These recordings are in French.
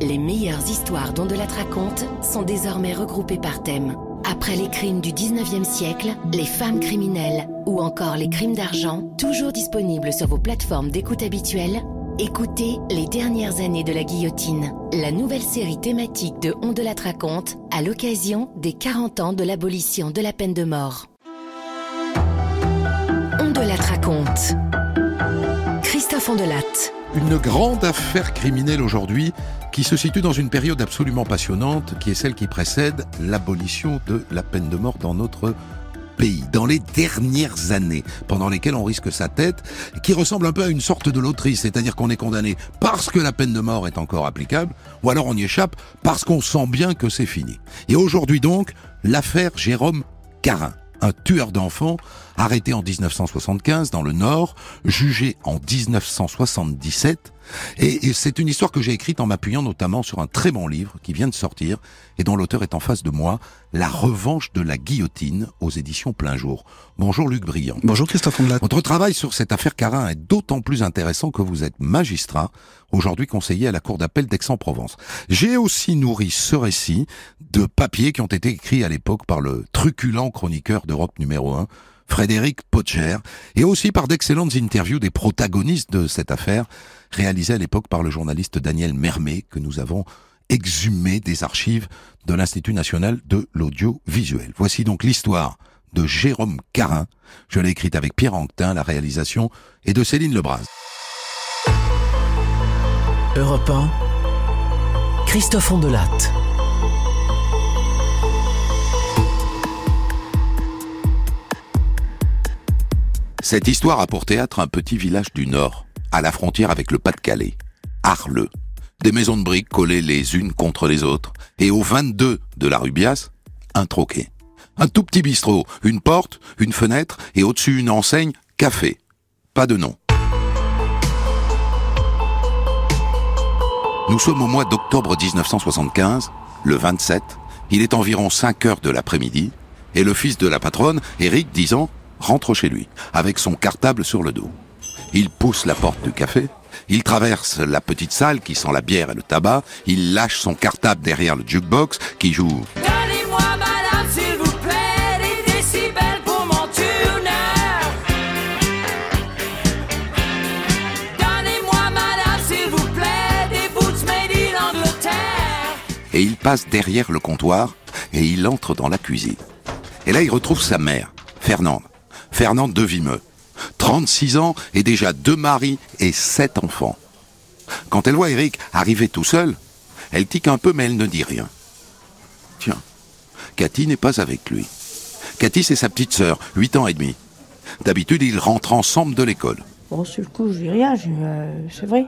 Les meilleures histoires dont de la raconte sont désormais regroupées par thème. Après les crimes du 19e siècle, les femmes criminelles ou encore les crimes d'argent, toujours disponibles sur vos plateformes d'écoute habituelles, écoutez Les dernières années de la guillotine, la nouvelle série thématique de On raconte à l'occasion des 40 ans de l'abolition de la peine de mort. On la raconte. Christophe Ondelat. Une grande affaire criminelle aujourd'hui qui se situe dans une période absolument passionnante qui est celle qui précède l'abolition de la peine de mort dans notre pays, dans les dernières années, pendant lesquelles on risque sa tête, qui ressemble un peu à une sorte de loterie, c'est-à-dire qu'on est condamné parce que la peine de mort est encore applicable, ou alors on y échappe parce qu'on sent bien que c'est fini. Et aujourd'hui donc, l'affaire Jérôme Carin un tueur d'enfants arrêté en 1975 dans le Nord, jugé en 1977. Et, c'est une histoire que j'ai écrite en m'appuyant notamment sur un très bon livre qui vient de sortir et dont l'auteur est en face de moi, La revanche de la guillotine aux éditions Plein Jour. Bonjour Luc Briand. Bonjour Christophe Ondelat. Votre travail sur cette affaire Carin est d'autant plus intéressant que vous êtes magistrat, aujourd'hui conseiller à la Cour d'appel d'Aix-en-Provence. J'ai aussi nourri ce récit de papiers qui ont été écrits à l'époque par le truculent chroniqueur d'Europe numéro 1, Frédéric Potcher, et aussi par d'excellentes interviews des protagonistes de cette affaire, réalisées à l'époque par le journaliste Daniel Mermet, que nous avons exhumé des archives de l'Institut national de l'audiovisuel. Voici donc l'histoire de Jérôme Carin. Je l'ai écrite avec Pierre Anquetin, la réalisation, et de Céline Lebras. Europe 1, Christophe. Cette histoire a pour théâtre un petit village du Nord, à la frontière avec le Pas-de-Calais, Arleux. Des maisons de briques collées les unes contre les autres, et au 22 de la rue Bias, un troquet. Un tout petit bistrot, une porte, une fenêtre, et au-dessus une enseigne, café. Pas de nom. Nous sommes au mois d'octobre 1975, le 27. Il est environ 5 heures de l'après-midi, et le fils de la patronne, Eric, 10 ans, rentre chez lui, avec son cartable sur le dos. Il pousse la porte du café, il traverse la petite salle qui sent la bière et le tabac, il lâche son cartable derrière le jukebox qui joue et il passe derrière le comptoir et il entre dans la cuisine. Et là, il retrouve sa mère, Fernande. Fernande de Vimeux. 36 ans et déjà deux maris et sept enfants. Quand elle voit Eric arriver tout seul, elle tique un peu mais elle ne dit rien. Tiens, Cathy n'est pas avec lui. Cathy, c'est sa petite sœur, 8 ans et demi. D'habitude, ils rentrent ensemble de l'école. Bon, sur le coup, je dis rien, euh, c'est vrai.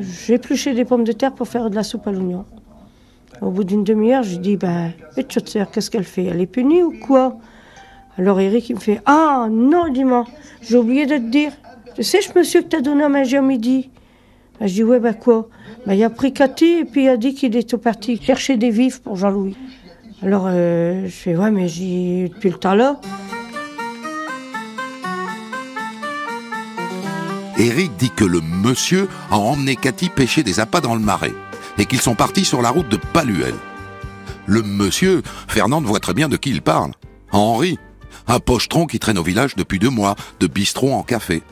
J'ai épluché des pommes de terre pour faire de la soupe à l'oignon. Au bout d'une demi-heure, je dis, ben, et sœur, qu'est-ce qu'elle fait? Elle est punie ou quoi? Alors Eric, il me fait Ah non, dis-moi, j'ai oublié de te dire. Tu sais, ce monsieur que t'as donné à manger à midi ben, Je dis Ouais, ben quoi? Ben, Il a pris Cathy et puis il a dit qu'il était parti chercher des vifs pour Jean-Louis. Alors euh, je fais Ouais, mais j'ai depuis le temps là. Eric dit que le monsieur a emmené Cathy pêcher des appâts dans le marais et qu'ils sont partis sur la route de Paluel. Le monsieur, Fernande voit très bien de qui il parle. Henri, un pochetron qui traîne au village depuis deux mois, de bistrot en café.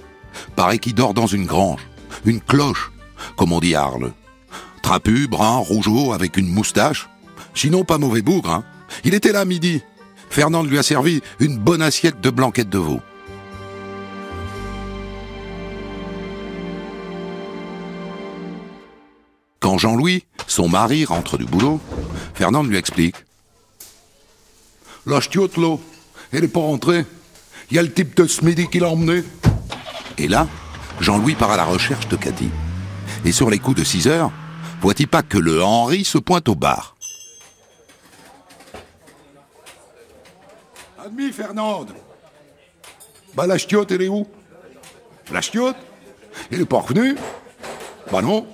Pareil qu'il dort dans une grange, une cloche, comme on dit à Arles. Trapu, brun, rougeau, avec une moustache. Sinon pas mauvais bougre, hein. Il était là midi. Fernande lui a servi une bonne assiette de blanquette de veau. Quand Jean-Louis, son mari, rentre du boulot, Fernande lui explique. L'eau. Elle n'est pas rentrée. Il y a le type de ce qui l'a emmené. Et là, Jean-Louis part à la recherche de Cathy. Et sur les coups de 6 heures, voit-il pas que le Henri se pointe au bar Admis, Fernande. Bah, la chiotte, elle est où? La chiotte? Elle est pas revenue? Bah non.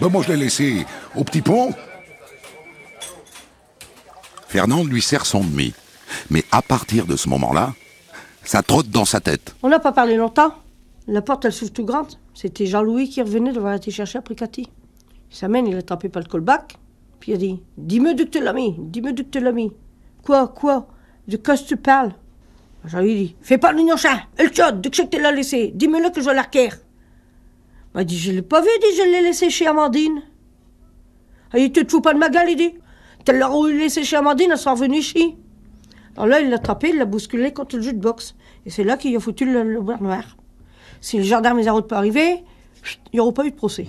Bah, moi, je l'ai laissé au petit pont. Fernande lui sert son demi. Mais à partir de ce moment-là, ça trotte dans sa tête. On n'a pas parlé longtemps. La porte, elle s'ouvre tout grande. C'était Jean-Louis qui revenait de voir été chercher après Cathy. Il s'amène, il a tapé par le callback. Puis il a dit Dis-moi d'où tu l'as mis, dis-moi d'où tu l'as mis. Quoi, quoi? De quoi tu parles? J'ai dit Fais pas le chat, le chat, de que tu l'as laissé, dis-moi-le que je vais l'arquer. Il m'a dit Je l'ai pas vu, dit Je l'ai laissé chez Amandine. Il dit Tu te fous pas de ma gueule, il dit Tu l'as laissé chez Amandine, elle sera revenue ici. Alors là, il l'a tapé, il l'a bousculé contre le jeu de boxe. Et c'est là qu'il a foutu le, le noir. Si le gendarme les a pas arrivé, il n'y aurait pas eu de procès.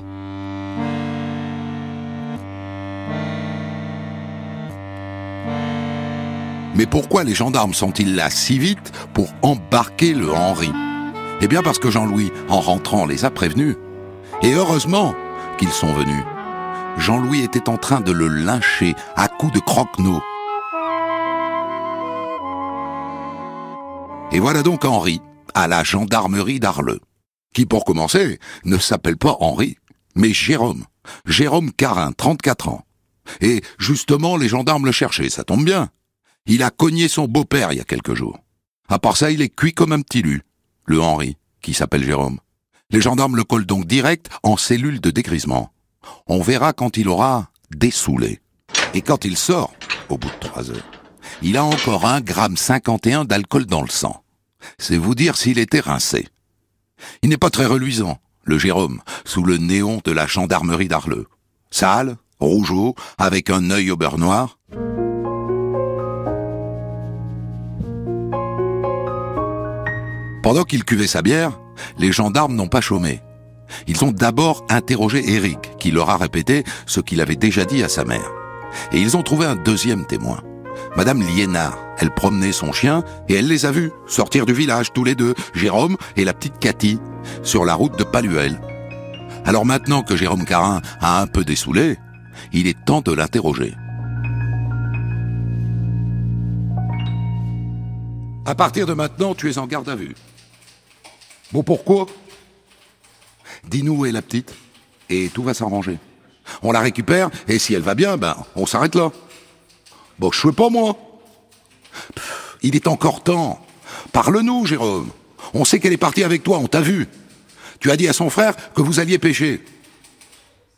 Mais pourquoi les gendarmes sont-ils là si vite pour embarquer le Henri? Eh bien parce que Jean-Louis, en rentrant, les a prévenus. Et heureusement qu'ils sont venus. Jean-Louis était en train de le lyncher à coups de croque-noix. Et voilà donc Henri, à la gendarmerie d'Arleux, qui pour commencer ne s'appelle pas Henri, mais Jérôme, Jérôme Carin, 34 ans. Et justement, les gendarmes le cherchaient, ça tombe bien. Il a cogné son beau-père il y a quelques jours. À part ça, il est cuit comme un petit lu, le Henri, qui s'appelle Jérôme. Les gendarmes le collent donc direct en cellule de dégrisement. On verra quand il aura dessoulé. Et quand il sort, au bout de trois heures, il a encore un gramme 51 d'alcool dans le sang. C'est vous dire s'il était rincé. Il n'est pas très reluisant, le Jérôme, sous le néon de la gendarmerie d'Arleux. Sale, rougeau, avec un œil au beurre noir. Pendant qu'il cuvait sa bière, les gendarmes n'ont pas chômé. Ils ont d'abord interrogé Eric, qui leur a répété ce qu'il avait déjà dit à sa mère. Et ils ont trouvé un deuxième témoin. Madame Liénard, elle promenait son chien et elle les a vus sortir du village tous les deux, Jérôme et la petite Cathy, sur la route de Paluel. Alors maintenant que Jérôme Carin a un peu dessoulé, il est temps de l'interroger. À partir de maintenant, tu es en garde à vue. Bon, pourquoi? Dis-nous où est la petite, et tout va s'arranger. On la récupère, et si elle va bien, ben, on s'arrête là. Bon, je sais pas moi. il est encore temps. Parle-nous, Jérôme. On sait qu'elle est partie avec toi, on t'a vu. Tu as dit à son frère que vous alliez pêcher.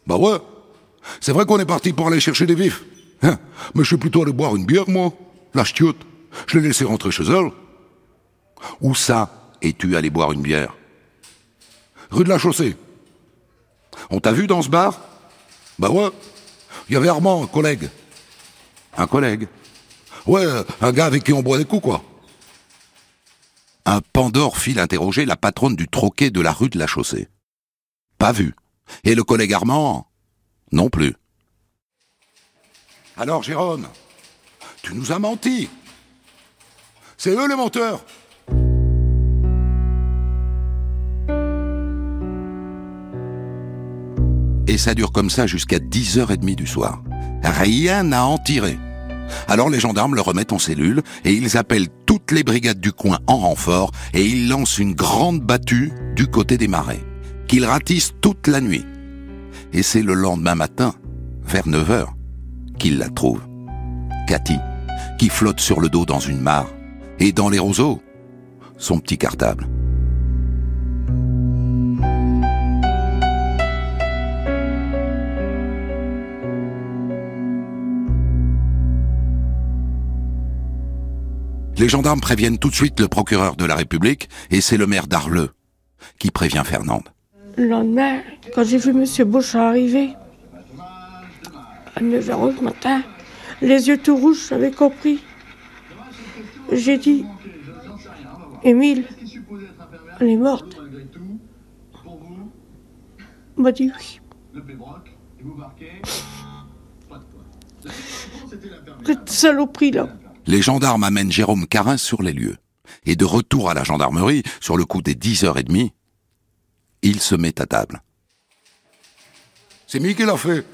Bah ouais. C'est vrai qu'on est parti pour aller chercher des vifs. Hein Mais je suis plutôt allé boire une bière, moi. La ch'tiote. Je l'ai laissé rentrer chez elle. Où ça es-tu allé boire une bière? Rue de la Chaussée. On t'a vu dans ce bar? Bah ouais. Il y avait Armand, un collègue. Un collègue Ouais, un gars avec qui on boit des coups, quoi. Un Pandore file interroger la patronne du troquet de la rue de la Chaussée. Pas vu. Et le collègue Armand? Non plus. Alors, Jérôme, tu nous as menti. C'est eux les menteurs. Et ça dure comme ça jusqu'à 10h30 du soir. Rien à en tirer. Alors les gendarmes le remettent en cellule et ils appellent toutes les brigades du coin en renfort et ils lancent une grande battue du côté des marais, qu'ils ratissent toute la nuit. Et c'est le lendemain matin, vers 9h, qu'ils la trouvent. Cathy, qui flotte sur le dos dans une mare, et dans les roseaux, son petit cartable. Les gendarmes préviennent tout de suite le procureur de la République et c'est le maire d'Arleux qui prévient Fernande. Le lendemain, quand j'ai vu M. Bush arriver, à 9h du matin, les yeux tout rouges, j'avais compris. J'ai dit, Émile, elle est morte. Il m'a dit oui. Cette saloperie là les gendarmes amènent Jérôme Carin sur les lieux. Et de retour à la gendarmerie, sur le coup des 10h30, il se met à table. C'est qui l'a fait.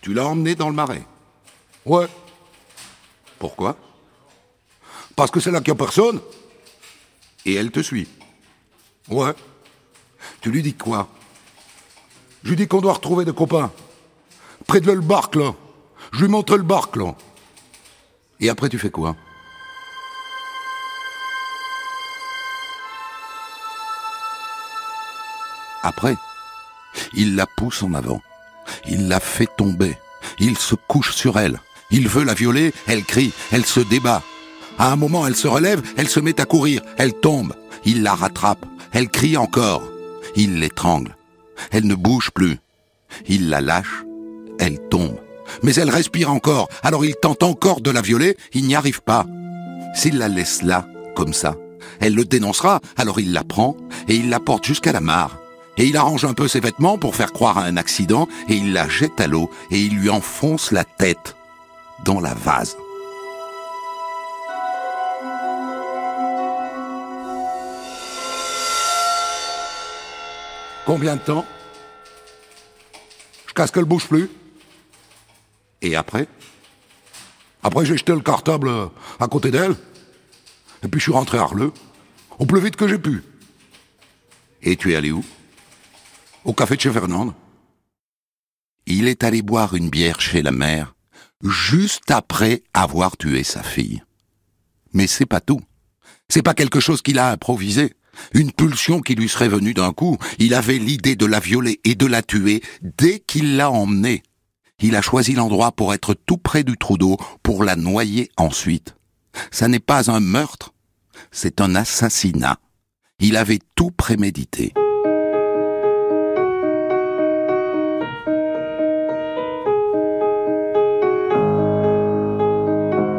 Tu l'as emmené dans le marais. Ouais. Pourquoi? Parce que c'est là qu'il n'y a personne. Et elle te suit. Ouais. Tu lui dis quoi? Je lui dis qu'on doit retrouver des copains. Près de le barque, là. Je lui montre le barque, là. Et après, tu fais quoi? Après Il la pousse en avant. Il la fait tomber. Il se couche sur elle. Il veut la violer, elle crie, elle se débat. À un moment, elle se relève, elle se met à courir, elle tombe. Il la rattrape, elle crie encore. Il l'étrangle. Elle ne bouge plus. Il la lâche, elle tombe. Mais elle respire encore, alors il tente encore de la violer, il n'y arrive pas. S'il la laisse là, comme ça, elle le dénoncera, alors il la prend et il la porte jusqu'à la mare. Et il arrange un peu ses vêtements pour faire croire à un accident et il la jette à l'eau et il lui enfonce la tête dans la vase. Combien de temps? Je casse qu'elle bouge plus? Et après? Après, j'ai jeté le cartable à côté d'elle. Et puis je suis rentré à Arleux, au plus vite que j'ai pu. Et tu es allé où? Au café de chez Fernande. Il est allé boire une bière chez la mère, juste après avoir tué sa fille. Mais c'est pas tout. C'est pas quelque chose qu'il a improvisé. Une pulsion qui lui serait venue d'un coup. Il avait l'idée de la violer et de la tuer dès qu'il l'a emmenée. Il a choisi l'endroit pour être tout près du trou d'eau, pour la noyer ensuite. Ça n'est pas un meurtre, c'est un assassinat. Il avait tout prémédité.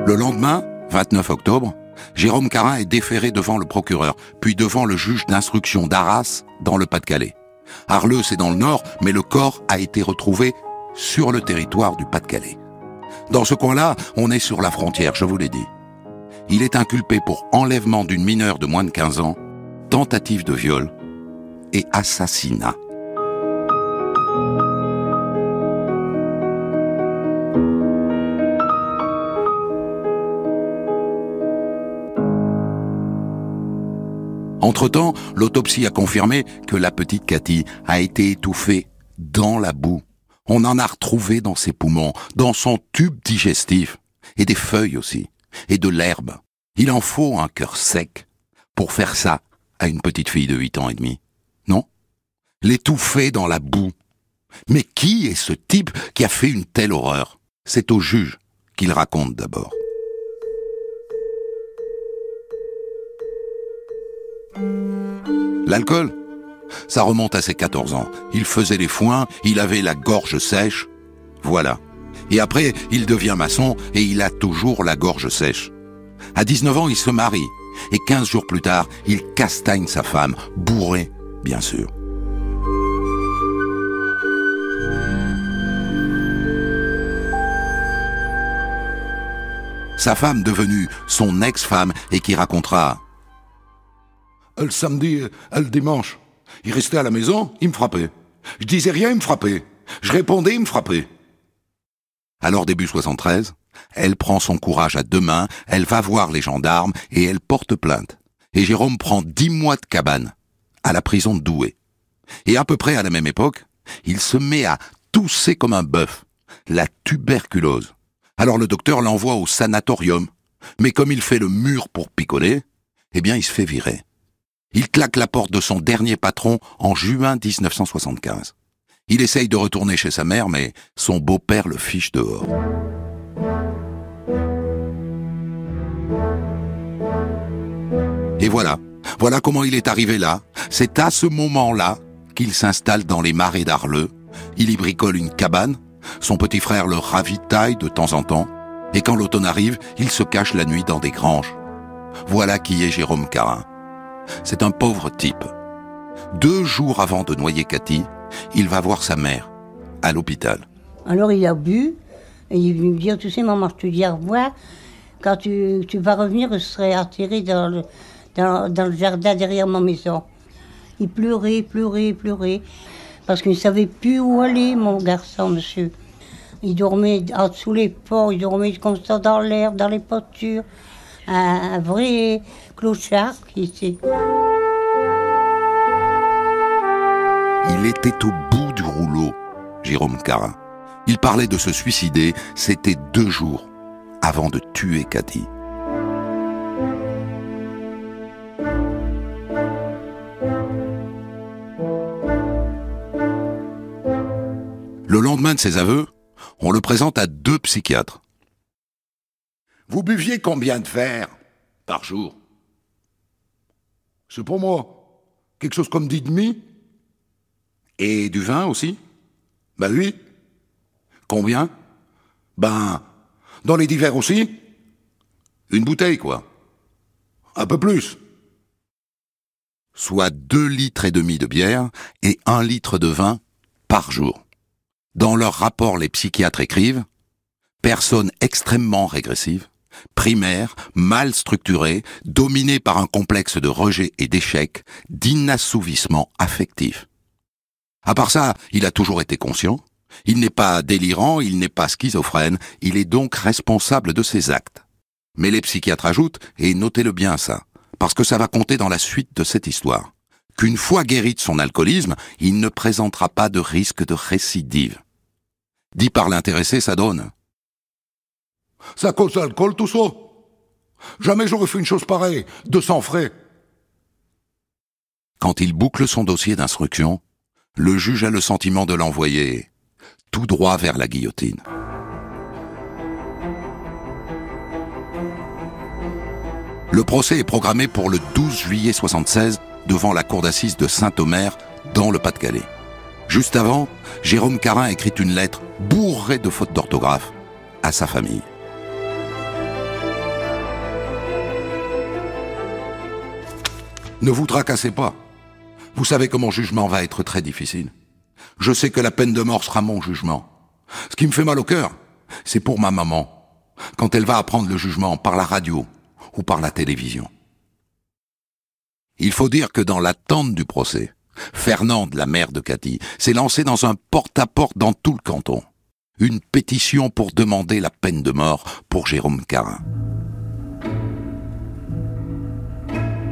Le lendemain, 29 octobre, Jérôme Carin est déféré devant le procureur, puis devant le juge d'instruction d'Arras, dans le Pas-de-Calais. Arleux, c'est dans le nord, mais le corps a été retrouvé sur le territoire du Pas-de-Calais. Dans ce coin-là, on est sur la frontière, je vous l'ai dit il est inculpé pour enlèvement d'une mineure de moins de 15 ans, tentative de viol et assassinat. Entre-temps, l'autopsie a confirmé que la petite Cathy a été étouffée dans la boue. On en a retrouvé dans ses poumons, dans son tube digestif, et des feuilles aussi et de l'herbe. Il en faut un cœur sec pour faire ça à une petite fille de huit ans et demi. Non? L'étouffer dans la boue. Mais qui est ce type qui a fait une telle horreur? C'est au juge qu'il raconte d'abord. L'alcool? Ça remonte à ses 14 ans. Il faisait les foins, il avait la gorge sèche. Voilà. Et après, il devient maçon et il a toujours la gorge sèche. À 19 ans, il se marie. Et 15 jours plus tard, il castagne sa femme, bourrée, bien sûr. Sa femme devenue son ex-femme et qui racontera Le samedi, le dimanche, il restait à la maison, il me frappait. Je disais rien, il me frappait. Je répondais, il me frappait. Alors début 73, elle prend son courage à deux mains, elle va voir les gendarmes et elle porte plainte. Et Jérôme prend dix mois de cabane à la prison de Douai. Et à peu près à la même époque, il se met à tousser comme un bœuf, la tuberculose. Alors le docteur l'envoie au sanatorium, mais comme il fait le mur pour picoler, eh bien il se fait virer. Il claque la porte de son dernier patron en juin 1975. Il essaye de retourner chez sa mère, mais son beau-père le fiche dehors. Et voilà, voilà comment il est arrivé là. C'est à ce moment-là qu'il s'installe dans les marais d'Arleux. Il y bricole une cabane. Son petit frère le ravitaille de temps en temps. Et quand l'automne arrive, il se cache la nuit dans des granges. Voilà qui est Jérôme Carin. C'est un pauvre type. Deux jours avant de noyer Cathy, il va voir sa mère à l'hôpital. Alors il a bu et il lui dit Tu sais, maman, je te dis au revoir. Quand tu, vas revenir, je serai atterré dans le, jardin derrière ma maison. Il pleurait, pleurait, pleurait. Parce qu'il ne savait plus où aller, mon garçon, monsieur. Il dormait en dessous les ports, il dormait comme ça dans l'air, dans les postures. Un vrai clochard. Il était au bout du rouleau, Jérôme Carin. Il parlait de se suicider, c'était deux jours avant de tuer Cathy. Le lendemain de ses aveux, on le présente à deux psychiatres. Vous buviez combien de verres par jour? C'est pour moi. Quelque chose comme dix demi Et du vin aussi Ben oui. Combien? Ben, dans les divers aussi Une bouteille, quoi. Un peu plus. Soit deux litres et demi de bière et un litre de vin par jour. Dans leur rapport, les psychiatres écrivent Personne extrêmement régressive, primaire, mal structurée, dominée par un complexe de rejet et d'échec, d'inassouvissement affectif. À part ça, il a toujours été conscient. Il n'est pas délirant, il n'est pas schizophrène, il est donc responsable de ses actes. Mais les psychiatres ajoutent, et notez-le bien ça, parce que ça va compter dans la suite de cette histoire, qu'une fois guéri de son alcoolisme, il ne présentera pas de risque de récidive. Dit par l'intéressé, ça donne. Ça cause l'alcool, tout ça Jamais j'aurais fait une chose pareille, de sang frais. Quand il boucle son dossier d'instruction, le juge a le sentiment de l'envoyer tout droit vers la guillotine. Le procès est programmé pour le 12 juillet 76 devant la cour d'assises de Saint-Omer, dans le Pas-de-Calais. Juste avant, Jérôme Carin écrit une lettre bourrée de fautes d'orthographe à sa famille. Ne vous tracassez pas. Vous savez que mon jugement va être très difficile. Je sais que la peine de mort sera mon jugement. Ce qui me fait mal au cœur, c'est pour ma maman, quand elle va apprendre le jugement par la radio ou par la télévision. Il faut dire que dans l'attente du procès, Fernande, la mère de Cathy, s'est lancée dans un porte-à-porte dans tout le canton. Une pétition pour demander la peine de mort pour Jérôme Carin.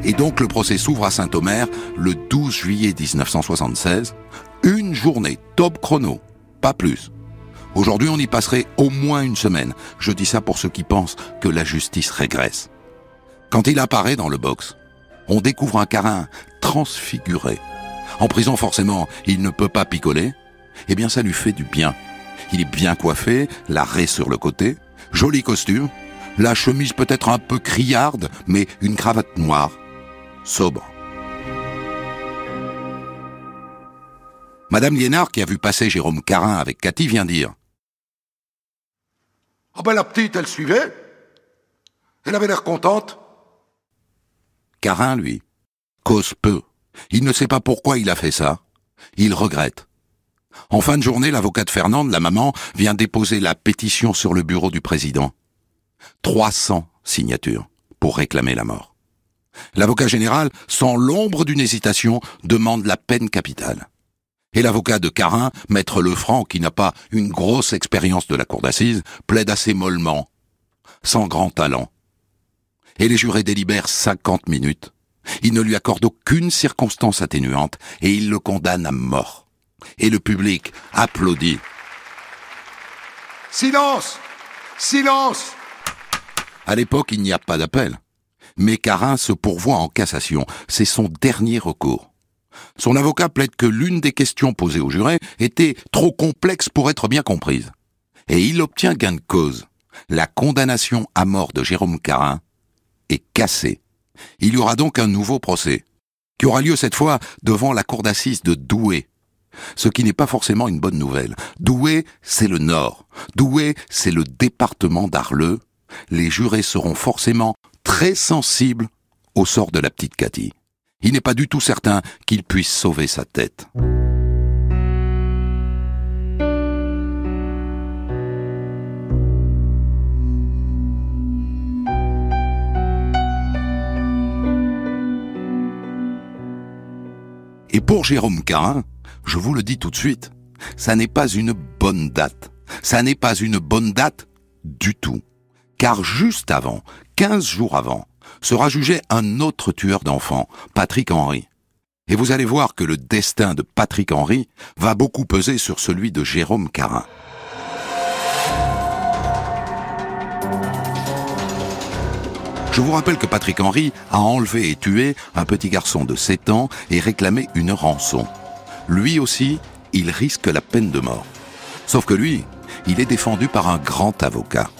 Et donc le procès s'ouvre à Saint-Omer le 12 juillet 1976. Une journée, top chrono, pas plus. Aujourd'hui, on y passerait au moins une semaine. Je dis ça pour ceux qui pensent que la justice régresse. Quand il apparaît dans le box, on découvre un Carin transfiguré. En prison, forcément, il ne peut pas picoler. Eh bien, ça lui fait du bien. Il est bien coiffé, la raie sur le côté, joli costume, la chemise peut-être un peu criarde, mais une cravate noire, sobre. Madame Liénard, qui a vu passer Jérôme Carin avec Cathy, vient dire Ah ben la petite, elle suivait. Elle avait l'air contente. Carin, lui, cause peu. Il ne sait pas pourquoi il a fait ça. Il regrette. En fin de journée, l'avocate Fernande, la maman, vient déposer la pétition sur le bureau du président. 300 signatures pour réclamer la mort. L'avocat général, sans l'ombre d'une hésitation, demande la peine capitale. Et l'avocat de Carin, maître Lefranc, qui n'a pas une grosse expérience de la cour d'assises, plaide assez mollement, sans grand talent. Et les jurés délibèrent 50 minutes. Ils ne lui accordent aucune circonstance atténuante et ils le condamnent à mort. Et le public applaudit. Silence Silence À l'époque, il n'y a pas d'appel. Mais Carin se pourvoit en cassation. C'est son dernier recours. Son avocat plaide que l'une des questions posées au juré était trop complexe pour être bien comprise. Et il obtient gain de cause. La condamnation à mort de Jérôme Carin est cassée. Il y aura donc un nouveau procès, qui aura lieu cette fois devant la cour d'assises de Douai. Ce qui n'est pas forcément une bonne nouvelle. Douai, c'est le Nord. Douai, c'est le département d'Arleux. Les jurés seront forcément très sensibles au sort de la petite Cathy. Il n'est pas du tout certain qu'il puisse sauver sa tête. Et pour Jérôme Carin, je vous le dis tout de suite, ça n'est pas une bonne date. Ça n'est pas une bonne date du tout. Car juste avant, 15 jours avant, sera jugé un autre tueur d'enfants, Patrick Henry. Et vous allez voir que le destin de Patrick Henry va beaucoup peser sur celui de Jérôme Carin. Je vous rappelle que Patrick Henry a enlevé et tué un petit garçon de 7 ans et réclamé une rançon. Lui aussi, il risque la peine de mort. Sauf que lui, il est défendu par un grand avocat,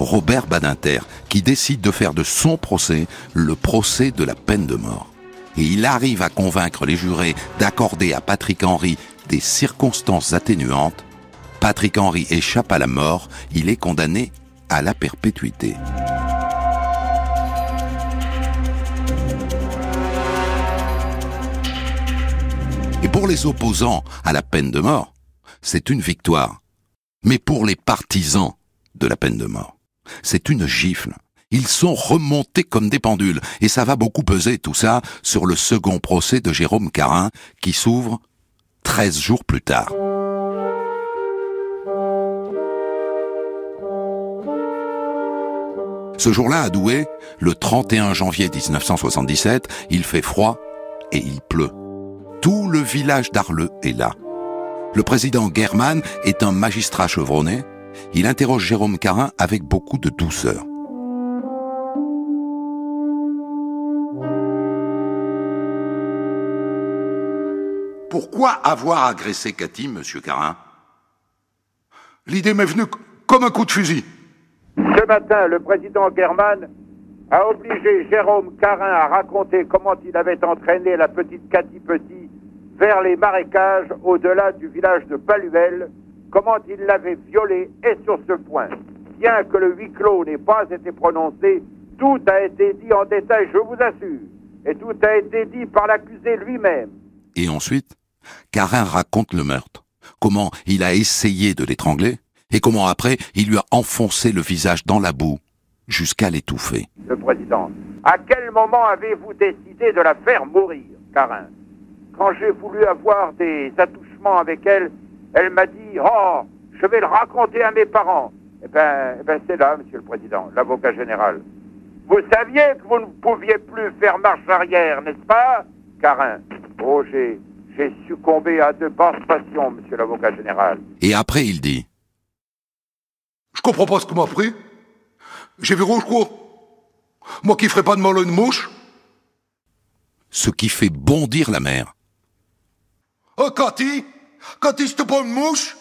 Robert Badinter, qui décide de faire de son procès le procès de la peine de mort. Et il arrive à convaincre les jurés d'accorder à Patrick Henry des circonstances atténuantes. Patrick Henry échappe à la mort, il est condamné à la perpétuité. Et pour les opposants à la peine de mort, c'est une victoire. Mais pour les partisans de la peine de mort, c'est une gifle. Ils sont remontés comme des pendules, et ça va beaucoup peser tout ça sur le second procès de Jérôme Carin, qui s'ouvre 13 jours plus tard. Ce jour-là, à Douai, le 31 janvier 1977, il fait froid et il pleut. Tout le village d'Arleux est là. Le président German est un magistrat chevronné. Il interroge Jérôme Carin avec beaucoup de douceur. Pourquoi avoir agressé Cathy, monsieur Carin? L'idée m'est venue comme un coup de fusil. Ce matin, le président German a obligé Jérôme Carin à raconter comment il avait entraîné la petite Cathy Petit vers les marécages au-delà du village de Paluel, comment il l'avait violée et sur ce point. Bien que le huis clos n'ait pas été prononcé, tout a été dit en détail, je vous assure. Et tout a été dit par l'accusé lui-même. Et ensuite, Carin raconte le meurtre. Comment il a essayé de l'étrangler et comment après il lui a enfoncé le visage dans la boue jusqu'à l'étouffer. Le président, à quel moment avez-vous décidé de la faire mourir, Carin? Quand j'ai voulu avoir des attouchements avec elle, elle m'a dit Oh, je vais le raconter à mes parents. Eh bien, eh ben, c'est là, monsieur le président, l'avocat général. Vous saviez que vous ne pouviez plus faire marche arrière, n'est-ce pas, Carin? Oh, j'ai, j'ai succombé à de basses passions, monsieur l'avocat général. Et après, il dit Je comprends pas ce que m'a pris. J'ai vu rouge, quoi. Moi qui ferai pas de mal à une mouche. Ce qui fait bondir la mère. Oh, Cathy Cathy, c'était pas une mouche?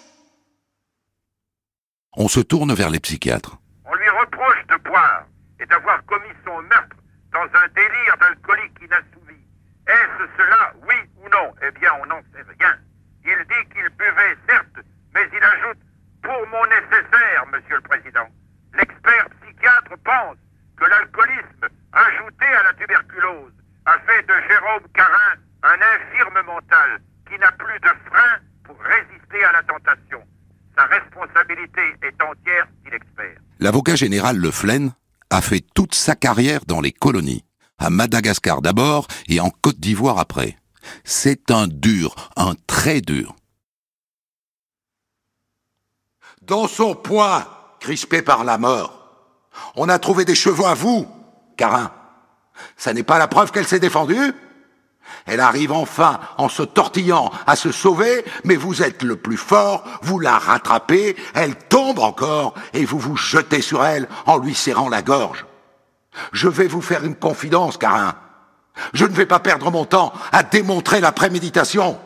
On se tourne vers les psychiatres. On lui reproche de boire et d'avoir commis son meurtre dans un délire d'alcoolique inassouvi. Est-ce cela, oui ou non? Eh bien, on n'en sait rien. Il dit qu'il buvait, certes, mais il ajoute pour mon nécessaire, monsieur le président. L'expert psychiatre pense que l'alcoolisme, ajouté à la tuberculose, a fait de Jérôme Carin un infirme mental qui n'a plus de frein pour résister à la tentation. Sa responsabilité est entière, dit l'expert. L'avocat général Le Flaine a fait toute sa carrière dans les colonies, à Madagascar d'abord et en Côte d'Ivoire après. C'est un dur, un très dur. Dans son poing, crispé par la mort, on a trouvé des cheveux à vous, Carin. Ça n'est pas la preuve qu'elle s'est défendue elle arrive enfin en se tortillant à se sauver, mais vous êtes le plus fort, vous la rattrapez, elle tombe encore, et vous vous jetez sur elle en lui serrant la gorge. Je vais vous faire une confidence, Carin. Je ne vais pas perdre mon temps à démontrer la préméditation.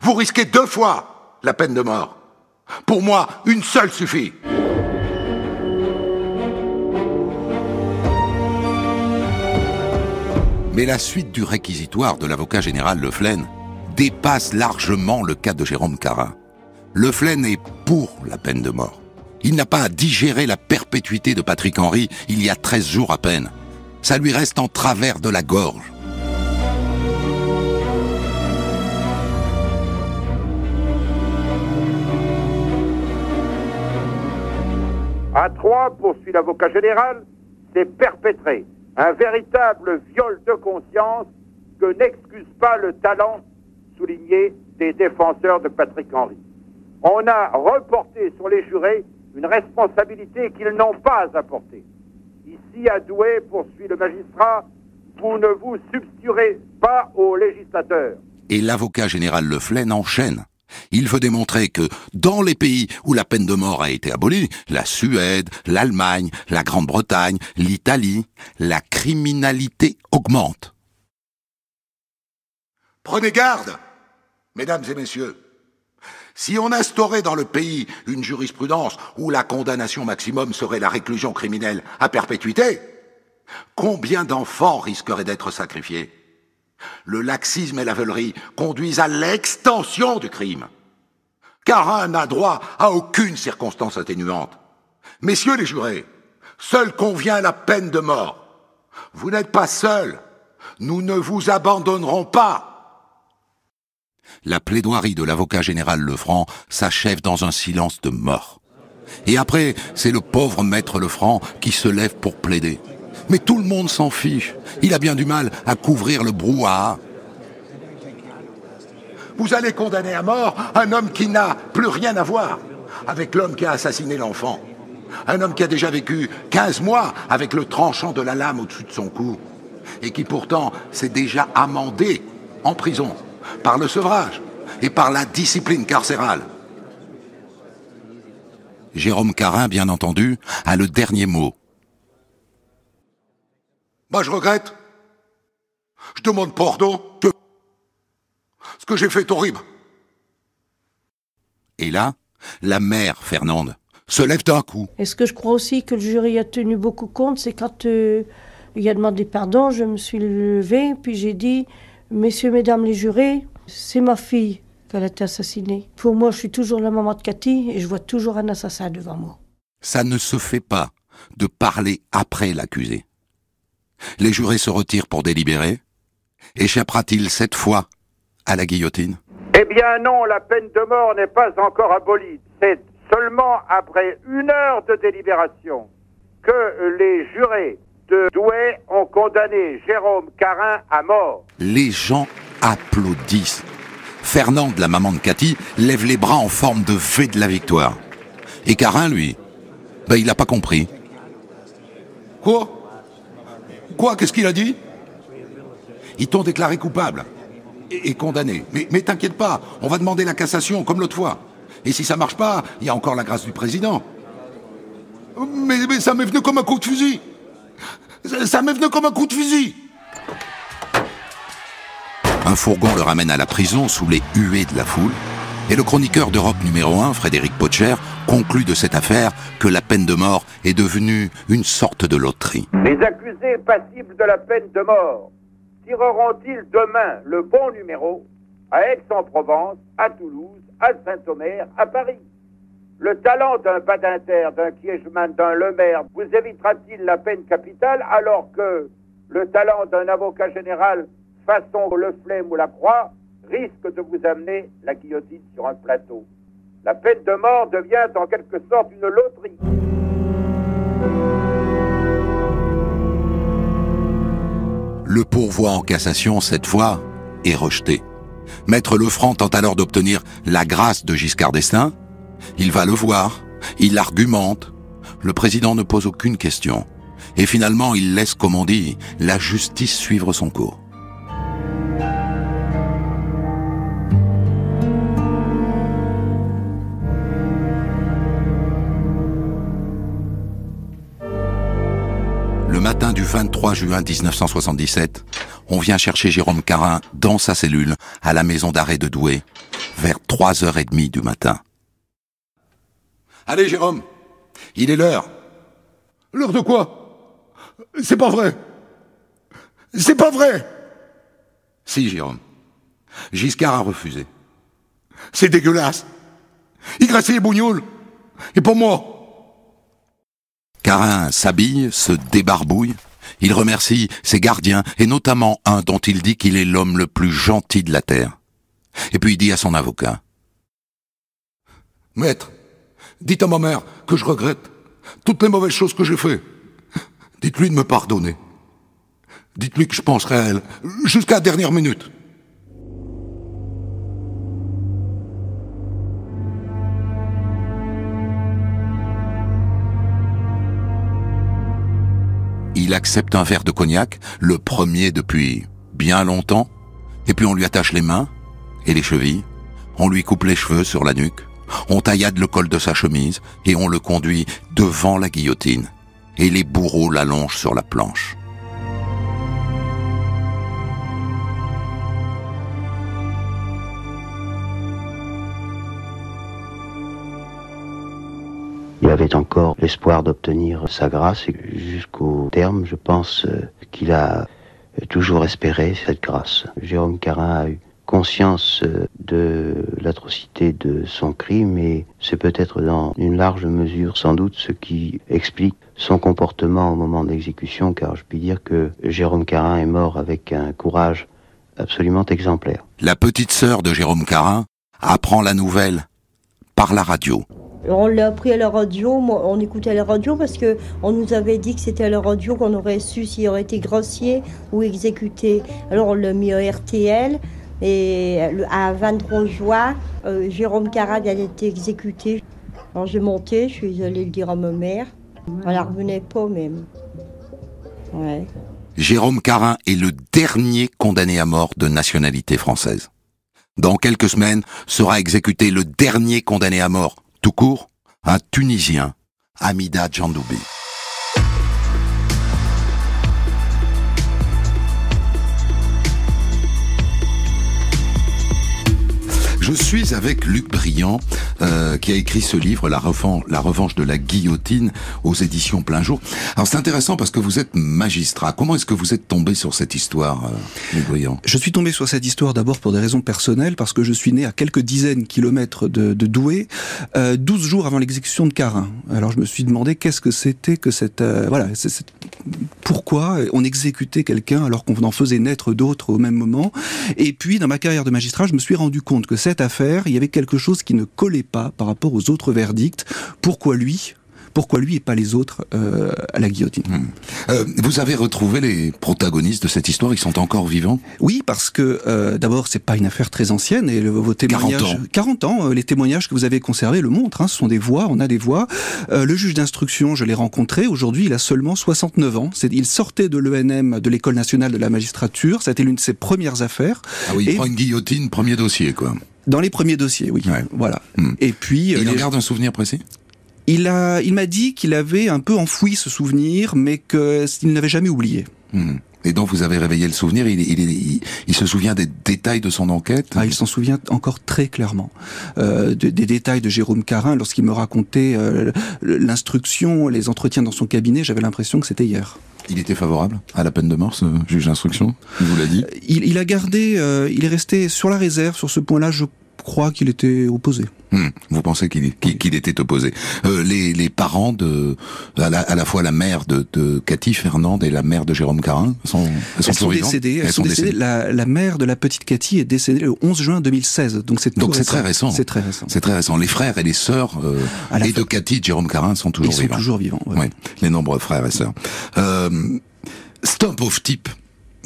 Vous risquez deux fois la peine de mort. Pour moi, une seule suffit. Mais la suite du réquisitoire de l'avocat général Le dépasse largement le cas de Jérôme Carin. Le est pour la peine de mort. Il n'a pas à digérer la perpétuité de Patrick Henry il y a 13 jours à peine. Ça lui reste en travers de la gorge. À trois, poursuit l'avocat général, c'est perpétré un véritable viol de conscience que n'excuse pas le talent souligné des défenseurs de Patrick Henry. On a reporté sur les jurés une responsabilité qu'ils n'ont pas apportée. Ici, à Douai, poursuit le magistrat, vous ne vous substituerez pas aux législateurs. Et l'avocat général Le Flaine enchaîne. Il veut démontrer que dans les pays où la peine de mort a été abolie, la Suède, l'Allemagne, la Grande-Bretagne, l'Italie, la criminalité augmente. Prenez garde, mesdames et messieurs. Si on instaurait dans le pays une jurisprudence où la condamnation maximum serait la réclusion criminelle à perpétuité, combien d'enfants risqueraient d'être sacrifiés? Le laxisme et la veulerie conduisent à l'extension du crime. Car un n'a droit à aucune circonstance atténuante. Messieurs les jurés, seul convient la peine de mort. Vous n'êtes pas seuls. Nous ne vous abandonnerons pas. La plaidoirie de l'avocat général Lefranc s'achève dans un silence de mort. Et après, c'est le pauvre maître Lefranc qui se lève pour plaider. Mais tout le monde s'en fiche. Il a bien du mal à couvrir le brouhaha. Vous allez condamner à mort un homme qui n'a plus rien à voir avec l'homme qui a assassiné l'enfant. Un homme qui a déjà vécu 15 mois avec le tranchant de la lame au-dessus de son cou. Et qui pourtant s'est déjà amendé en prison par le sevrage et par la discipline carcérale. Jérôme Carin, bien entendu, a le dernier mot. Moi, je regrette. Je demande pardon. Ce que j'ai fait est horrible. Et là, la mère, Fernande, se lève d'un coup. Et ce que je crois aussi que le jury a tenu beaucoup compte, c'est quand euh, il a demandé pardon, je me suis levée, puis j'ai dit, messieurs, mesdames les jurés, c'est ma fille qu'elle a été assassinée. Pour moi, je suis toujours la maman de Cathy et je vois toujours un assassin devant moi. Ça ne se fait pas de parler après l'accusé. Les jurés se retirent pour délibérer. Échappera-t-il cette fois à la guillotine? Eh bien non, la peine de mort n'est pas encore abolie. C'est seulement après une heure de délibération que les jurés de Douai ont condamné Jérôme Carin à mort. Les gens applaudissent. Fernande, la maman de Cathy, lève les bras en forme de V de la victoire. Et Carin, lui, ben, il n'a pas compris. Quoi? Quoi Qu'est-ce qu'il a dit? Ils t'ont déclaré coupable et, condamné. Mais, t'inquiète pas, on va demander la cassation comme l'autre fois. Et si ça marche pas, il y a encore la grâce du président. Mais, mais ça m'est venu comme un coup de fusil. Ça, ça m'est venu comme un coup de fusil. Un fourgon le ramène à la prison sous les huées de la foule. Et le chroniqueur d'Europe numéro 1, Frédéric Potcher, conclut de cette affaire que la peine de mort est devenue une sorte de loterie. Les accusés passibles de la peine de mort tireront-ils demain le bon numéro à Aix-en-Provence, à Toulouse, à Saint-Omer, à Paris? Le talent d'un Badinter, d'un Kiechman, d'un Lemaire vous évitera-t-il la peine capitale alors que le talent d'un avocat général façon le flemme ou la croix risque de vous amener la guillotine sur un plateau La peine de mort devient en quelque sorte une loterie. Le pourvoi en cassation, cette fois, est rejeté. Maître Lefranc tente alors d'obtenir la grâce de Giscard d'Estaing. Il va le voir, il argumente. Le président ne pose aucune question. Et finalement, il laisse, comme on dit, la justice suivre son cours. 23 juin 1977, on vient chercher Jérôme Carin dans sa cellule à la maison d'arrêt de Douai, vers 3h30 du matin. Allez, Jérôme, il est l'heure. L'heure de quoi? C'est pas vrai. C'est pas vrai. Si, Jérôme. Giscard a refusé. C'est dégueulasse. Il graissait les bougnoules. Et pour moi. Carin s'habille, se débarbouille. Il remercie ses gardiens, et notamment un dont il dit qu'il est l'homme le plus gentil de la Terre. Et puis il dit à son avocat. Maître, dites à ma mère que je regrette toutes les mauvaises choses que j'ai faites. Dites-lui de me pardonner. Dites-lui que je penserai à elle jusqu'à la dernière minute. Il accepte un verre de cognac, le premier depuis bien longtemps, et puis on lui attache les mains et les chevilles, on lui coupe les cheveux sur la nuque, on taillade le col de sa chemise et on le conduit devant la guillotine, et les bourreaux l'allongent sur la planche. Il avait encore l'espoir d'obtenir sa grâce et jusqu'au terme, je pense euh, qu'il a toujours espéré cette grâce. Jérôme Carin a eu conscience euh, de l'atrocité de son crime et c'est peut-être dans une large mesure sans doute ce qui explique son comportement au moment de l'exécution car je puis dire que Jérôme Carin est mort avec un courage absolument exemplaire. La petite sœur de Jérôme Carin apprend la nouvelle par la radio. On l'a appris à la radio, on écoutait à la radio parce que on nous avait dit que c'était à la radio qu'on aurait su s'il aurait été gracié ou exécuté. Alors on l'a mis à RTL. Et à 23 juin, euh, Jérôme Carade a été exécuté. Alors j'ai monté, je suis allée le dire à ma mère. Elle ne revenait pas même. Jérôme Carin est le dernier condamné à mort de nationalité française. Dans quelques semaines sera exécuté le dernier condamné à mort, tout court, un Tunisien, Amida Djandoubi. Je suis avec Luc Briand, euh, qui a écrit ce livre, la, revanche de la guillotine, aux éditions Plein Jour. Alors c'est intéressant parce que vous êtes magistrat. Comment est-ce que vous êtes tombé sur cette histoire, euh, Luc Briand? Je suis tombé sur cette histoire d'abord pour des raisons personnelles, parce que je suis né à quelques dizaines de kilomètres de, de Douai, euh, 12 jours avant l'exécution de Carin. Alors je me suis demandé qu'est-ce que c'était que cette... Euh, voilà, pourquoi on exécutait quelqu'un alors qu'on en faisait naître d'autres au même moment. Et puis dans ma carrière de magistrat, je me suis rendu compte que cette affaire, il y avait quelque chose qui ne collait pas par rapport aux autres verdicts. Pourquoi lui? Pourquoi lui et pas les autres euh, à la guillotine? Hmm. euh, Vous avez retrouvé les protagonistes de cette histoire Ils sont encore vivants? Oui, parce que euh, d'abord c'est pas une affaire très ancienne et le, vos témoignages 40 ans, 40 ans euh, les témoignages que vous avez conservés le montrent. Hein, ce sont des voix, on a des voix. Le juge d'instruction, je l'ai rencontré. Aujourd'hui, il a seulement 69 ans. Il sortait de l'ENM, de l'école nationale de la magistrature. Été l'une de ses premières affaires. Ah oui, il prend une guillotine, premier dossier quoi. Dans les premiers dossiers, oui. Voilà. Hmm. Et puis. il en garde un souvenir précis? Il a, il m'a dit qu'il avait un peu enfoui ce souvenir, mais qu'il n'avait jamais oublié. Hmm. Et donc vous avez réveillé le souvenir, il, il, il, se souvient des détails de son enquête ah, Il s'en souvient encore très clairement. Euh, des détails de Jérôme Carin, lorsqu'il me racontait euh, l'instruction, les entretiens dans son cabinet, j'avais l'impression que c'était hier. Il était favorable à la peine de mort, ce juge d'instruction Il vous l'a dit? Il, il, a gardé, euh, il est resté sur la réserve sur ce point-là, je crois qu'il était opposé. Hmm. Vous pensez qu'il qu'il était opposé euh, les, les, parents de à la, à la, fois la mère de, de Cathy Fernande et la mère de Jérôme Carin sont elles sont, elles sont décédées. Elles, sont, décédées. La, la, mère de la petite Cathy est décédée le 11 juin 2016. Donc c'est donc c'est très récent. C'est très récent. C'est très récent. Les frères et les sœurs euh, et de Cathy, de Jérôme Carin sont toujours Ils sont vivants. toujours vivants. Ouais. Oui, les nombreux frères et sœurs. Euh, stop of type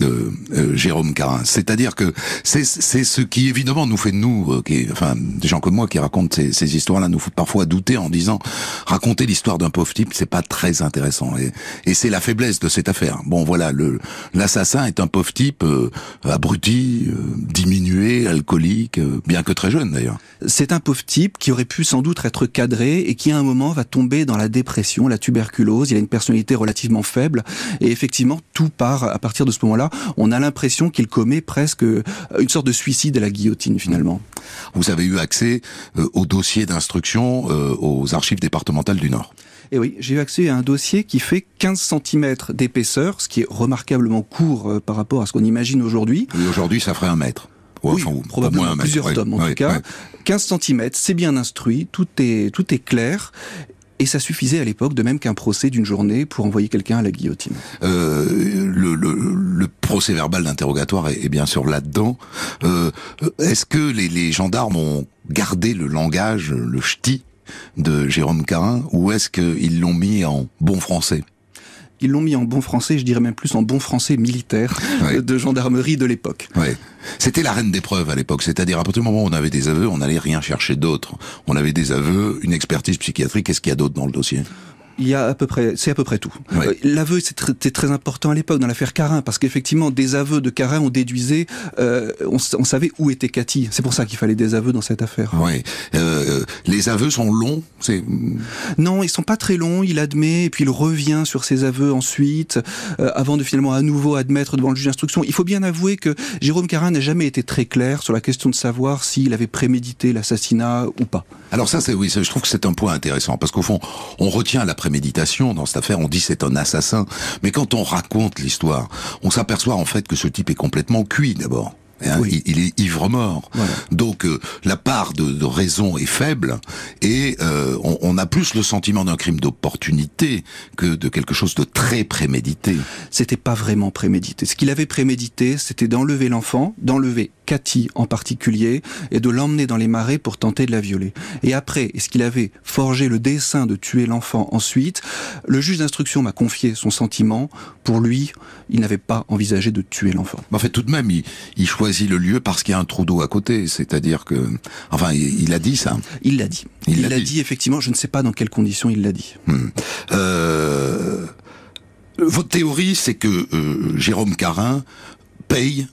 de euh, Jérôme Carin. C'est-à-dire que c'est ce qui évidemment nous fait nous, euh, qui, enfin des gens comme moi qui racontent ces, ces histoires-là, nous faut parfois douter en disant raconter l'histoire d'un pauvre type, c'est pas très intéressant. Et, et c'est la faiblesse de cette affaire. Bon voilà, l'assassin est un pauvre type euh, abruti, euh, diminué, alcoolique, euh, bien que très jeune d'ailleurs. C'est un pauvre type qui aurait pu sans doute être cadré et qui à un moment va tomber dans la dépression, la tuberculose. Il a une personnalité relativement faible et effectivement tout part à partir de ce moment-là on a l'impression qu'il commet presque euh, une sorte de suicide à la guillotine finalement. Vous avez eu accès euh, au dossier d'instruction euh, aux archives départementales du Nord. Et oui, j'ai eu accès à un dossier qui fait 15 cm d'épaisseur, ce qui est remarquablement court par rapport à ce qu'on imagine aujourd'hui. Oui, aujourd'hui, ça ferait un mètre. Ouais, oui, enfin, probablement un plusieurs mètre, tomes en tout cas. ouais. 15 cm, c'est bien instruit, tout est, tout est clair. Et ça suffisait à l'époque, de même qu'un procès d'une journée pour envoyer quelqu'un à la guillotine. Euh, le, le, le, procès verbal d'interrogatoire est, bien sûr là-dedans. Euh, Est-ce que les, les, gendarmes ont gardé le langage, le ch'ti de Jérôme Carin, ou est-ce qu'ils l'ont mis en bon français? Ils l'ont mis en bon français, je dirais même plus en bon français militaire ouais. de gendarmerie de l'époque. Ouais. C'était la reine des preuves à l'époque, c'est-à-dire à partir du moment où on avait des aveux, on n'allait rien chercher d'autre. On avait des aveux, une expertise psychiatrique, qu'est-ce qu'il y a d'autre dans le dossier? Il y a à peu près, c'est à peu près tout. Euh, L'aveu, c'était très, important à l'époque dans l'affaire Carin, parce qu'effectivement, des aveux de Carin, on déduisait, euh, on, on, savait où était Cathy. C'est pour ça qu'il fallait des aveux dans cette affaire. Oui. Euh, les aveux sont longs. C'est non, ils sont pas très longs. Il admet et puis il revient sur ses aveux ensuite, avant de finalement à nouveau admettre devant le juge d'instruction. Il faut bien avouer que Jérôme Carin n'a jamais été très clair sur la question de savoir s'il avait prémédité l'assassinat ou pas. Alors ça, c'est oui, je trouve que c'est un point intéressant parce qu'au fond, on retient la préméditation dans cette affaire. On dit c'est un assassin, mais quand on raconte l'histoire, on s'aperçoit en fait que ce type est complètement cuit d'abord. Hein, il, est ivre mort. Donc euh, la part de, de, raison est faible et euh, on, on, a plus le sentiment d'un crime d'opportunité que de quelque chose de très prémédité. C'était pas vraiment prémédité. Ce qu'il avait prémédité, c'était d'enlever l'enfant, d'enlever Cathy en particulier, et de l'emmener dans les marais pour tenter de la violer. Et après, est-ce qu'il avait forgé le dessein de tuer l'enfant ensuite? Le juge d'instruction m'a confié son sentiment. Pour lui, il n'avait pas envisagé de tuer l'enfant. En fait, tout de même, il, il choisit le lieu parce qu'il y a un trou d'eau à côté. C'est-à-dire que, enfin, il, il, a dit ça. Il l'a dit. Il l'a dit. dit. effectivement. Je ne sais pas dans quelles conditions il l'a dit. Hmm. Euh, votre théorie, c'est que euh, Jérôme Carin paye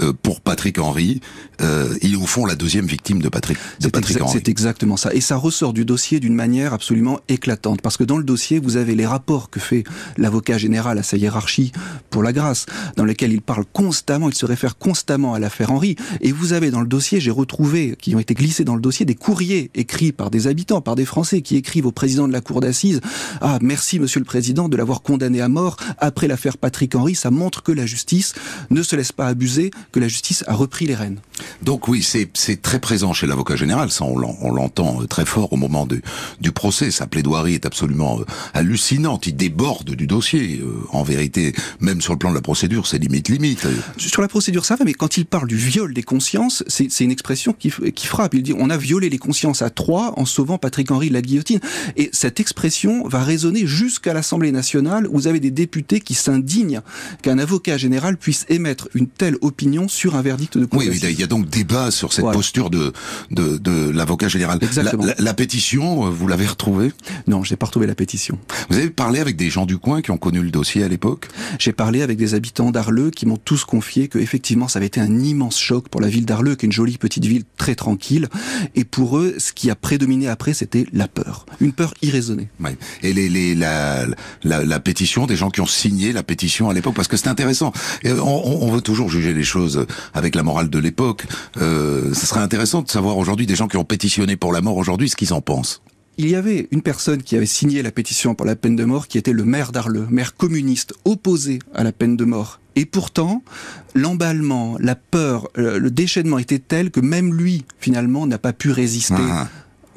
euh, pour Patrick Henry, euh, il est au fond la deuxième victime de Patrick, de Patrick Henry. C'est exactement ça. Et ça ressort du dossier d'une manière absolument éclatante. Parce que dans le dossier, vous avez les rapports que fait l'avocat général à sa hiérarchie pour la grâce, dans lesquels il parle constamment, il se réfère constamment à l'affaire Henry. Et vous avez dans le dossier, j'ai retrouvé, qui ont été glissés dans le dossier, des courriers écrits par des habitants, par des Français, qui écrivent au président de la cour d'assises, ah, merci monsieur le président de l'avoir condamné à mort après l'affaire Patrick Henry. Ça montre que la justice ne se laisse pas abuser, que la justice a repris les rênes. Donc oui, c'est très présent chez l'avocat général, ça on l'entend euh, très fort au moment de, du procès, sa plaidoirie est absolument euh, hallucinante, il déborde du dossier, euh, en vérité, même sur le plan de la procédure, c'est limite limite. Sur la procédure ça va, mais quand il parle du viol des consciences, c'est une expression qui, qui, frappe, il dit on a violé les consciences à trois en sauvant Patrick Henry de la guillotine, et cette expression va résonner jusqu'à l'Assemblée nationale, où vous avez des députés qui s'indignent qu'un avocat général puisse émettre une telle opinion sur un verdict de cour Oui, il y a donc débat sur cette voilà. posture de, de, de l'avocat général. Exactement. La, la, la pétition, vous l'avez retrouvée? Non, j'ai pas retrouvé la pétition. Vous avez parlé avec des gens du coin qui ont connu le dossier à l'époque? J'ai parlé avec des habitants d'Arleux qui m'ont tous confié que effectivement ça avait été un immense choc pour la ville d'Arleux, qui est une jolie petite ville très tranquille. Et pour eux, ce qui a prédominé après, c'était la peur, une peur irraisonnée. Ouais. Et les, les, la, la, la, pétition, des gens qui ont signé la pétition à l'époque, parce que c'est intéressant. Et on, on veut toujours juger les choses avec la morale de l'époque. Euh, ce serait intéressant de savoir aujourd'hui des gens qui ont pétitionné pour la mort aujourd'hui ce qu'ils en pensent. Il y avait une personne qui avait signé la pétition pour la peine de mort, qui était le maire d'Arleux, maire communiste, opposé à la peine de mort. Et pourtant, l'emballement, la peur, euh, le déchaînement était tel que même lui, finalement, n'a pas pu résister. Ah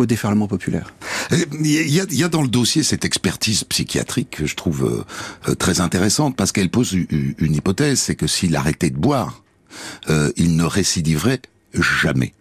au déferlement populaire. Il y, a, il y, a, dans le dossier cette expertise psychiatrique que je trouve euh, très intéressante parce qu'elle pose une hypothèse, c'est que s'il arrêtait de boire, euh, il ne récidiverait jamais.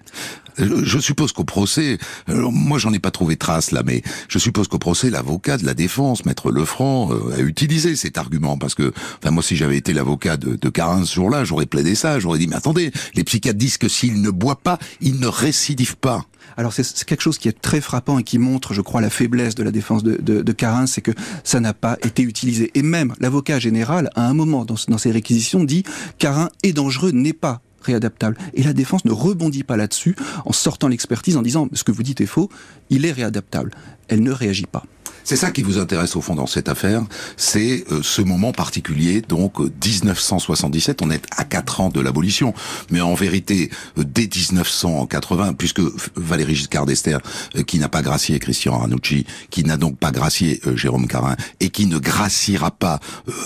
Je suppose qu'au procès, moi j'en ai pas trouvé trace là, mais je suppose qu'au procès, l'avocat de la défense, maître Lefranc, euh, a utilisé cet argument parce que, enfin moi si j'avais été l'avocat de, de Carin ce jour-là, j'aurais plaidé ça, j'aurais dit mais attendez, les psychiatres disent que s'il ne boit pas, il ne récidive pas. Alors c'est quelque chose qui est très frappant et qui montre, je crois, la faiblesse de la défense de, de, Carin, c'est que ça n'a pas été utilisé. Et même l'avocat général, à un moment dans, dans ses réquisitions, dit Carin est dangereux, n'est pas réadaptable. Et la défense ne rebondit pas là-dessus en sortant l'expertise en disant ce que vous dites est faux, il est réadaptable. Elle ne réagit pas. C'est ça qui vous intéresse au fond dans cette affaire, c'est euh, ce moment particulier, donc euh, 1977, on est à 4 ans de l'abolition, mais en vérité, euh, dès 1980, puisque Valéry Giscard d'Ester, euh, qui n'a pas gracié Christian Ranucci, qui n'a donc pas gracié euh, Jérôme Carin, et qui ne graciera pas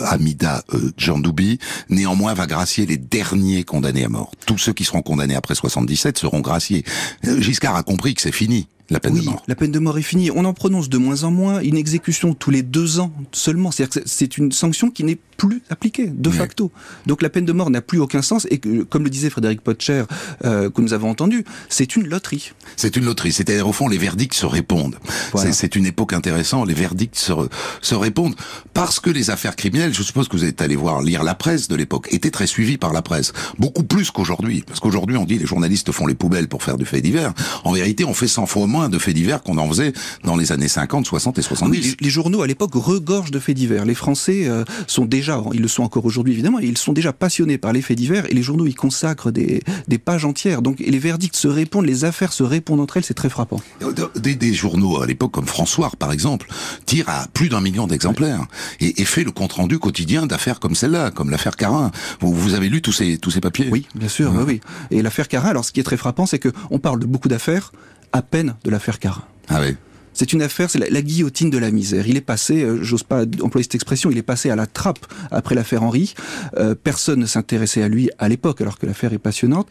Amida Djandoubi, néanmoins va gracier les derniers condamnés à mort. Tous ceux qui seront condamnés après 77 seront graciés. Giscard a compris que c'est fini. La peine oui, de mort. La peine de mort est finie. On en prononce de moins en moins. Une exécution tous les deux ans seulement. C'est-à-dire que c'est une sanction qui n'est plus appliquée de oui. facto. Donc la peine de mort n'a plus aucun sens. Et que, comme le disait Frédéric Potcher, euh, que nous avons entendu, c'est une loterie. C'est une loterie. C'est-à-dire au fond, les verdicts se répondent. Voilà. C'est une époque intéressante. Les verdicts se, se répondent parce que les affaires criminelles, je suppose que vous êtes allé voir lire la presse de l'époque, étaient très suivies par la presse, beaucoup plus qu'aujourd'hui. Parce qu'aujourd'hui, on dit les journalistes font les poubelles pour faire du fait divers. En vérité, on fait sans faux moins de faits divers qu'on en faisait dans les années 50, 60 et 70. Oui, les, les journaux à l'époque regorgent de faits divers. Les Français euh, sont déjà, ils le sont encore aujourd'hui évidemment, ils sont déjà passionnés par les faits divers et les journaux y consacrent des, des pages entières. Donc et les verdicts se répondent, les affaires se répondent entre elles, c'est très frappant. Des, des journaux à l'époque comme François par exemple tire à plus d'un million d'exemplaires et, et, fait le compte rendu quotidien d'affaires comme celle-là, comme l'affaire Carin. Vous, vous, avez lu tous ces tous ces papiers? Oui, bien sûr, oui. Et l'affaire Carin, alors ce qui est très frappant, c'est que on parle de beaucoup d'affaires, à peine de l'affaire Carin. Ah oui. C'est une affaire, c'est la, la, guillotine de la misère. Il est passé, euh, j'ose pas employer cette expression, il est passé à la trappe après l'affaire Henri. Euh, personne ne s'intéressait à lui à l'époque, alors que l'affaire est passionnante.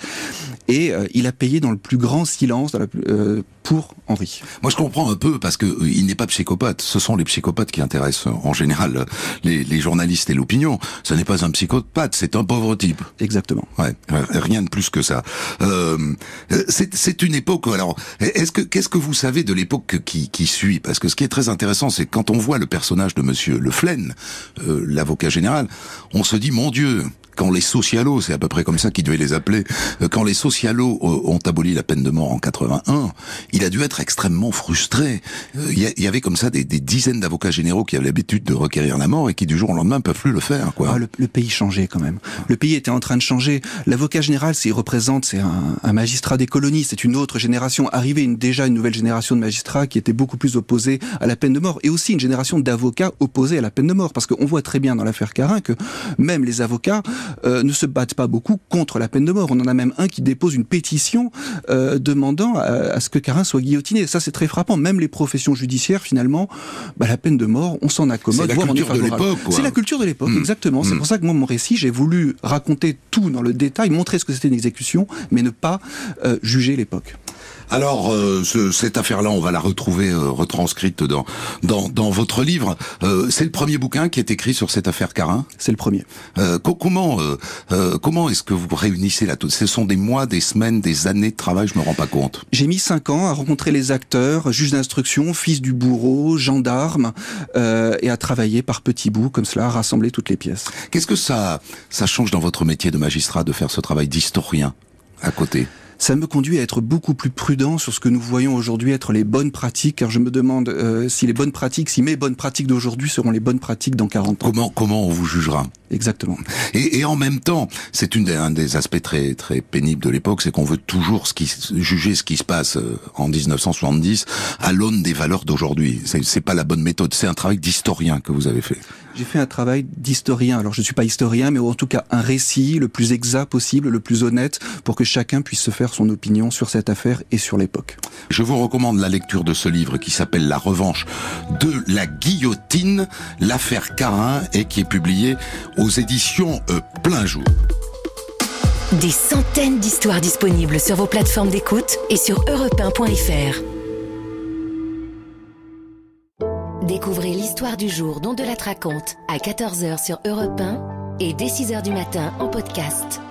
Et euh, il a payé dans le plus grand silence dans la, euh, pour Henri. Moi, je comprends un peu parce que euh, il n'est pas psychopathe. Ce sont les psychopathes qui intéressent en général les, les journalistes et l'opinion. Ce n'est pas un psychopathe, c'est un pauvre type. Exactement. Ouais, rien de plus que ça. c'est une époque. Alors, est-ce que qu'est-ce que vous savez de l'époque qui qui suit? Parce que ce qui est très intéressant, c'est quand on voit le personnage de Monsieur Le euh, l'avocat général, on se dit mon Dieu, quand les socialos, c'est à peu près comme ça qu'ils devaient les appeler, euh, quand les socialos ont aboli la peine de mort en 81, il a dû être extrêmement frustré. Euh, il y avait comme ça des, dizaines d'avocats généraux qui avaient l'habitude de requérir la mort et qui du jour au lendemain peuvent plus le faire. Quoi. Ah, le, pays changeait quand même. Le pays était en train de changer. L'avocat général, s'il représente, c'est un, magistrat des colonies, c'est une autre génération. Arrivée déjà une nouvelle génération de magistrats qui était beaucoup plus opposée à la peine de mort et aussi une génération d'avocats opposés à la peine de mort. Parce qu'on voit très bien dans l'affaire Carin que même les avocats euh, ne se battent pas beaucoup contre la peine de mort. On en a même un qui dépose une pétition euh, demandant à, à, ce que Carin soit guillotiné. Ça, c'est très frappant. Même les professions judiciaires, finalement, bah, la peine de mort, on s'en accommode. C'est la, culture de l'époque. C'est la culture de l'époque, mmh. exactement. Mmh. C'est pour ça que moi, mon récit, j'ai voulu raconter tout dans le détail, montrer ce que c'était une exécution, mais ne pas euh, juger l'époque. Alors euh, ce, cette affaire-là, on va la retrouver euh, retranscrite dans, dans, dans votre livre. Euh, c'est le premier bouquin qui est écrit sur cette affaire Carin? C'est le premier. Euh, co comment euh, comment est-ce que vous réunissez là tout Ce sont des mois, des semaines, des années de travail. Je me rends pas compte. J'ai mis cinq ans à rencontrer les acteurs, juges d'instruction, fils du bourreau, gendarmes, et à travailler par petits bouts comme cela, à rassembler toutes les pièces. Qu'est-ce que ça ça change dans votre métier de magistrat de faire ce travail d'historien à côté? Ça me conduit à être beaucoup plus prudent sur ce que nous voyons aujourd'hui être les bonnes pratiques, car je me demande euh, si les bonnes pratiques, si mes bonnes pratiques d'aujourd'hui seront les bonnes pratiques dans 40 ans. Comment, comment on vous jugera? Exactement. Et, et, en même temps, c'est une des, un des aspects très très pénibles de l'époque, c'est qu'on veut toujours ce qui, juger ce qui se passe euh, en 1970 à l'aune des valeurs d'aujourd'hui. C'est pas la bonne méthode. C'est un travail d'historien que vous avez fait. J'ai fait un travail d'historien. Alors je ne suis pas historien, mais en tout cas un récit le plus exact possible, le plus honnête, pour que chacun puisse se faire son opinion sur cette affaire et sur l'époque. Je vous recommande la lecture de ce livre qui s'appelle La revanche de la guillotine, l'affaire Carin, et qui est publié aux éditions euh, Plein Jour. Des centaines d'histoires disponibles sur vos plateformes d'écoute et sur europe Découvrez l'histoire du jour dont de la raconte à 14h sur Europe 1 et dès 6h du matin en podcast.